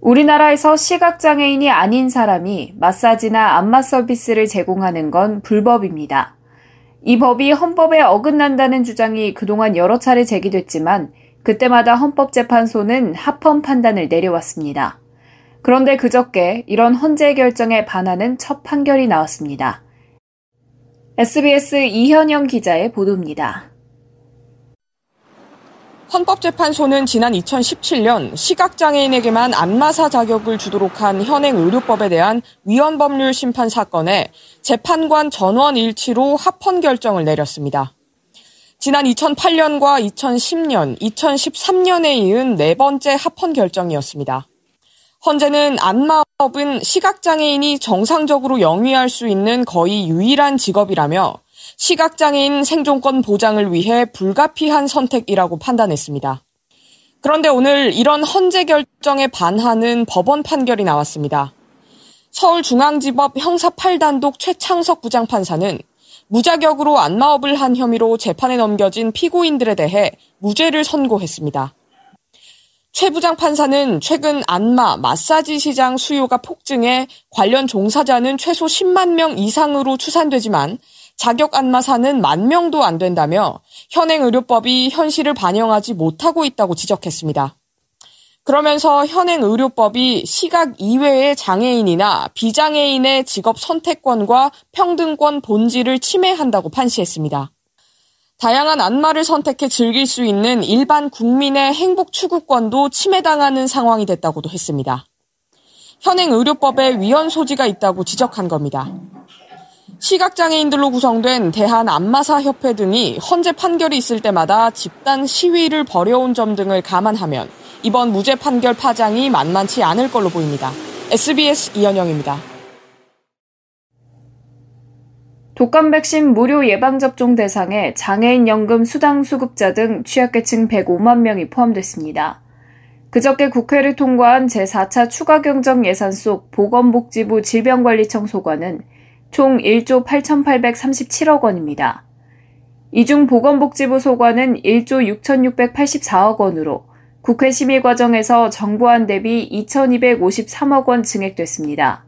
우리나라에서 시각장애인이 아닌 사람이 마사지나 안마 서비스를 제공하는 건 불법입니다. 이 법이 헌법에 어긋난다는 주장이 그동안 여러 차례 제기됐지만 그때마다 헌법재판소는 합헌 판단을 내려왔습니다. 그런데 그저께 이런 헌재 결정에 반하는 첫 판결이 나왔습니다. SBS 이현영 기자의 보도입니다. 헌법재판소는 지난 2017년 시각장애인에게만 안마사 자격을 주도록 한 현행 의료법에 대한 위헌법률 심판 사건에 재판관 전원 일치로 합헌 결정을 내렸습니다. 지난 2008년과 2010년, 2013년에 이은 네 번째 합헌 결정이었습니다. 헌재는 안마업은 시각장애인이 정상적으로 영위할 수 있는 거의 유일한 직업이라며 시각장애인 생존권 보장을 위해 불가피한 선택이라고 판단했습니다. 그런데 오늘 이런 헌재 결정에 반하는 법원 판결이 나왔습니다. 서울중앙지법 형사 8단독 최창석 부장판사는 무자격으로 안마업을 한 혐의로 재판에 넘겨진 피고인들에 대해 무죄를 선고했습니다. 최 부장 판사는 최근 안마, 마사지 시장 수요가 폭증해 관련 종사자는 최소 10만 명 이상으로 추산되지만 자격 안마사는 만 명도 안 된다며 현행 의료법이 현실을 반영하지 못하고 있다고 지적했습니다. 그러면서 현행 의료법이 시각 이외의 장애인이나 비장애인의 직업 선택권과 평등권 본질을 침해한다고 판시했습니다. 다양한 안마를 선택해 즐길 수 있는 일반 국민의 행복 추구권도 침해당하는 상황이 됐다고도 했습니다. 현행 의료법에 위헌 소지가 있다고 지적한 겁니다. 시각장애인들로 구성된 대한 안마사 협회 등이 헌재 판결이 있을 때마다 집단 시위를 벌여온 점 등을 감안하면 이번 무죄 판결 파장이 만만치 않을 걸로 보입니다. SBS 이현영입니다. 독감 백신 무료 예방접종 대상에 장애인 연금 수당 수급자 등 취약계층 105만 명이 포함됐습니다. 그저께 국회를 통과한 제4차 추가 경정 예산 속 보건복지부 질병관리청 소관은 총 1조 8,837억 원입니다. 이중 보건복지부 소관은 1조 6,684억 원으로 국회 심의 과정에서 정부안 대비 2,253억 원 증액됐습니다.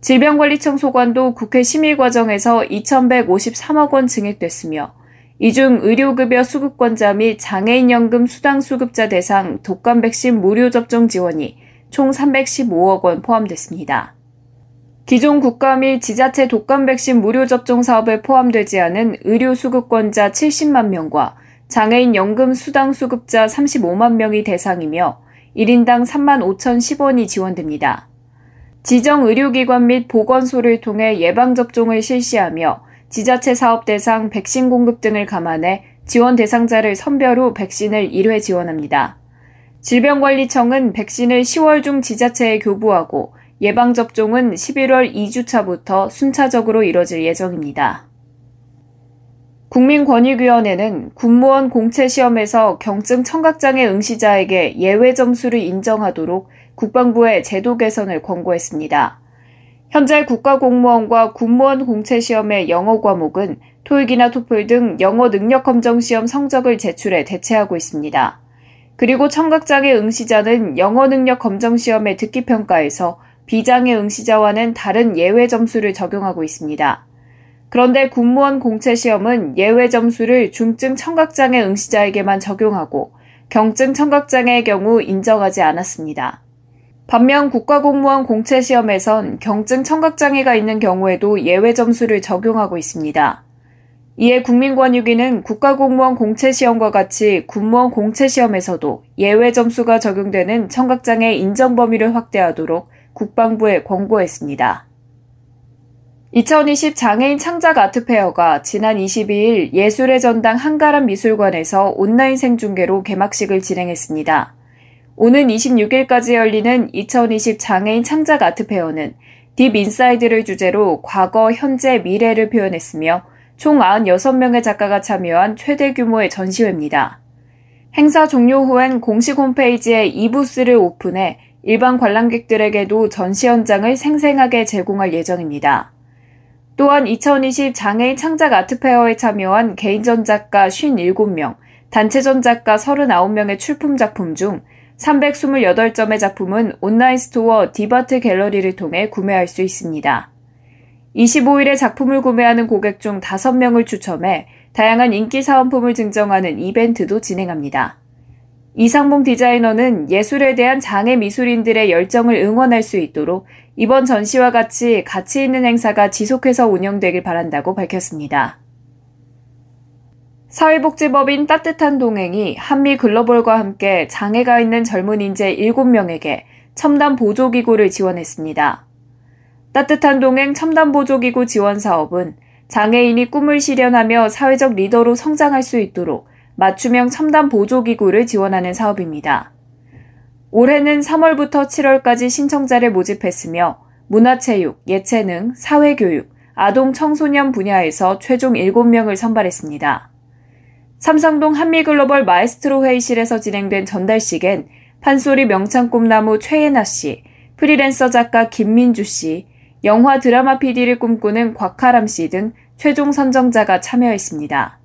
질병관리청 소관도 국회 심의 과정에서 2,153억 원 증액됐으며 이중 의료급여 수급권자 및 장애인연금 수당 수급자 대상 독감 백신 무료 접종 지원이 총 315억 원 포함됐습니다. 기존 국가 및 지자체 독감 백신 무료 접종 사업에 포함되지 않은 의료 수급권자 70만 명과 장애인 연금 수당 수급자 35만 명이 대상이며 1인당 3만 5,010원이 지원됩니다. 지정 의료기관 및 보건소를 통해 예방접종을 실시하며 지자체 사업 대상 백신 공급 등을 감안해 지원 대상자를 선별 후 백신을 1회 지원합니다. 질병관리청은 백신을 10월 중 지자체에 교부하고 예방접종은 11월 2주차부터 순차적으로 이뤄질 예정입니다. 국민권익위원회는 군무원 공채 시험에서 경증 청각장애 응시자에게 예외 점수를 인정하도록 국방부에 제도 개선을 권고했습니다. 현재 국가공무원과 군무원 공채 시험의 영어 과목은 토익이나 토플 등 영어 능력 검정 시험 성적을 제출해 대체하고 있습니다. 그리고 청각장애 응시자는 영어 능력 검정 시험의 듣기 평가에서 비장애 응시자와는 다른 예외 점수를 적용하고 있습니다. 그런데 군무원 공채 시험은 예외 점수를 중증 청각장애 응시자에게만 적용하고 경증 청각장애의 경우 인정하지 않았습니다. 반면 국가공무원 공채 시험에선 경증 청각장애가 있는 경우에도 예외 점수를 적용하고 있습니다. 이에 국민권익위는 국가공무원 공채 시험과 같이 군무원 공채 시험에서도 예외 점수가 적용되는 청각장애 인정 범위를 확대하도록 국방부에 권고했습니다. 2020 장애인 창작 아트페어가 지난 22일 예술의 전당 한가람 미술관에서 온라인 생중계로 개막식을 진행했습니다. 오는 26일까지 열리는 2020 장애인 창작 아트페어는 Deep Inside를 주제로 과거, 현재, 미래를 표현했으며 총 96명의 작가가 참여한 최대 규모의 전시회입니다. 행사 종료 후엔 공식 홈페이지에 e부스를 오픈해 일반 관람객들에게도 전시 현장을 생생하게 제공할 예정입니다. 또한 2020 장애인 창작 아트페어에 참여한 개인전 작가 57명, 단체전 작가 39명의 출품 작품 중 328점의 작품은 온라인 스토어 디바트 갤러리를 통해 구매할 수 있습니다. 25일에 작품을 구매하는 고객 중 5명을 추첨해 다양한 인기 사은품을 증정하는 이벤트도 진행합니다. 이상봉 디자이너는 예술에 대한 장애 미술인들의 열정을 응원할 수 있도록 이번 전시와 같이 가치 있는 행사가 지속해서 운영되길 바란다고 밝혔습니다. 사회복지법인 따뜻한 동행이 한미 글로벌과 함께 장애가 있는 젊은 인재 7명에게 첨단 보조기구를 지원했습니다. 따뜻한 동행 첨단 보조기구 지원 사업은 장애인이 꿈을 실현하며 사회적 리더로 성장할 수 있도록 맞춤형 첨단 보조기구를 지원하는 사업입니다. 올해는 3월부터 7월까지 신청자를 모집했으며 문화체육, 예체능, 사회교육, 아동 청소년 분야에서 최종 7명을 선발했습니다. 삼성동 한미글로벌 마에스트로 회의실에서 진행된 전달식엔 판소리 명창 꿈나무 최예나 씨, 프리랜서 작가 김민주 씨, 영화 드라마 PD를 꿈꾸는 곽하람 씨 등 최종 선정자가 참여했습니다.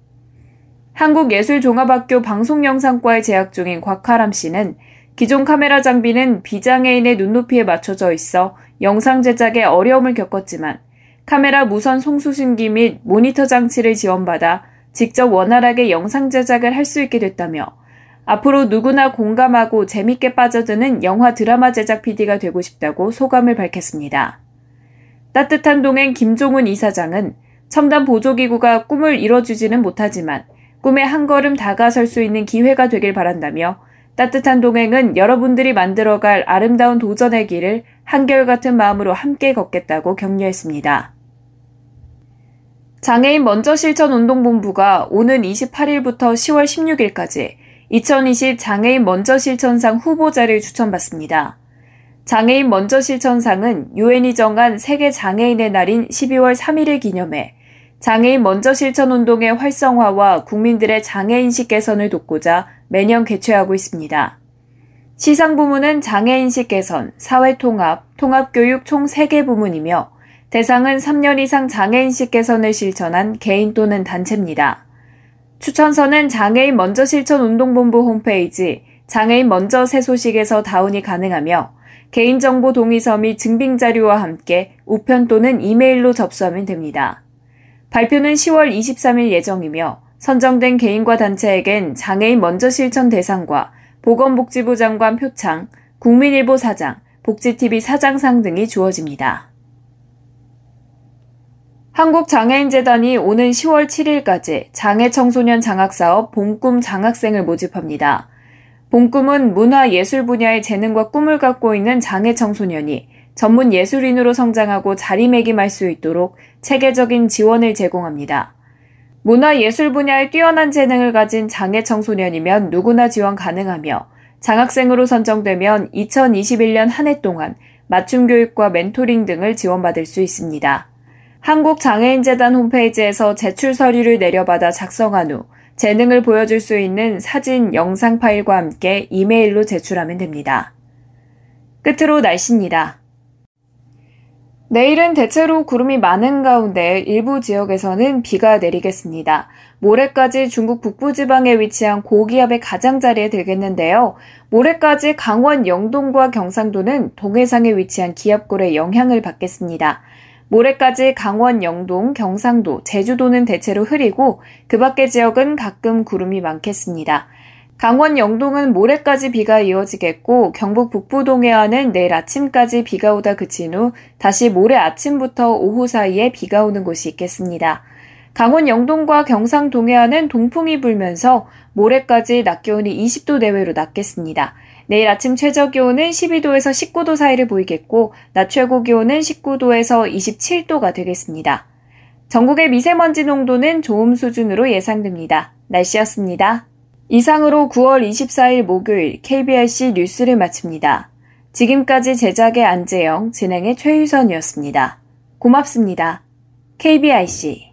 한국예술종합학교 방송영상과에 재학 중인 곽하람 씨는 기존 카메라 장비는 비장애인의 눈높이에 맞춰져 있어 영상 제작에 어려움을 겪었지만 카메라 무선 송수신기 및 모니터 장치를 지원받아 직접 원활하게 영상 제작을 할 수 있게 됐다며 앞으로 누구나 공감하고 재밌게 빠져드는 영화 드라마 제작 PD가 되고 싶다고 소감을 밝혔습니다. 따뜻한 동행 김종훈 이사장은 첨단 보조기구가 꿈을 이뤄주지는 못하지만 꿈에 한 걸음 다가설 수 있는 기회가 되길 바란다며 따뜻한 동행은 여러분들이 만들어갈 아름다운 도전의 길을 한결같은 마음으로 함께 걷겠다고 격려했습니다. 장애인 먼저 실천 운동본부가 오는 28일부터 10월 16일까지 2020 장애인 먼저 실천상 후보자를 추천받습니다. 장애인 먼저 실천상은 유엔이 정한 세계 장애인의 날인 12월 3일을 기념해 장애인 먼저 실천 운동의 활성화와 국민들의 장애 인식 개선을 돕고자 매년 개최하고 있습니다. 시상 부문은 장애 인식 개선, 사회 통합, 통합 교육 총 3개 부문이며 대상은 3년 이상 장애 인식 개선을 실천한 개인 또는 단체입니다. 추천서는 장애인 먼저 실천 운동본부 홈페이지 장애인 먼저 새 소식에서 다운이 가능하며 개인정보 동의서 및 증빙 자료와 함께 우편 또는 이메일로 접수하면 됩니다. 발표는 10월 23일 예정이며 선정된 개인과 단체에겐 장애인 먼저 실천 대상과 보건복지부 장관 표창, 국민일보 사장, 복지TV 사장상 등이 주어집니다. 한국장애인재단이 오는 10월 7일까지 장애 청소년 장학사업 봄꿈 장학생을 모집합니다. 봄꿈은 문화 예술 분야의 재능과 꿈을 갖고 있는 장애 청소년이 전문 예술인으로 성장하고 자리매김할 수 있도록 체계적인 지원을 제공합니다. 문화예술 분야에 뛰어난 재능을 가진 장애 청소년이면 누구나 지원 가능하며 장학생으로 선정되면 2021년 한 해 동안 맞춤 교육과 멘토링 등을 지원받을 수 있습니다. 한국장애인재단 홈페이지에서 제출 서류를 내려받아 작성한 후 재능을 보여줄 수 있는 사진, 영상 파일과 함께 이메일로 제출하면 됩니다. 끝으로 날씨입니다. 내일은 대체로 구름이 많은 가운데 일부 지역에서는 비가 내리겠습니다. 모레까지 중국 북부 지방에 위치한 고기압의 가장자리에 들겠는데요. 모레까지 강원 영동과 경상도는 동해상에 위치한 기압골의 영향을 받겠습니다. 모레까지 강원 영동, 경상도, 제주도는 대체로 흐리고 그 밖의 지역은 가끔 구름이 많겠습니다. 강원 영동은 모레까지 비가 이어지겠고 경북 북부 동해안은 내일 아침까지 비가 오다 그친 후 다시 모레 아침부터 오후 사이에 비가 오는 곳이 있겠습니다. 강원 영동과 경상 동해안은 동풍이 불면서 모레까지 낮 기온이 20도 내외로 낮겠습니다. 내일 아침 최저 기온은 12도에서 19도 사이를 보이겠고 낮 최고 기온은 19도에서 27도가 되겠습니다. 전국의 미세먼지 농도는 좋음 수준으로 예상됩니다. 날씨였습니다. 이상으로 9월 24일 목요일 KBRC 뉴스를 마칩니다. 지금까지 제작의 안재영, 진행의 최유선이었습니다. 고맙습니다. KBIC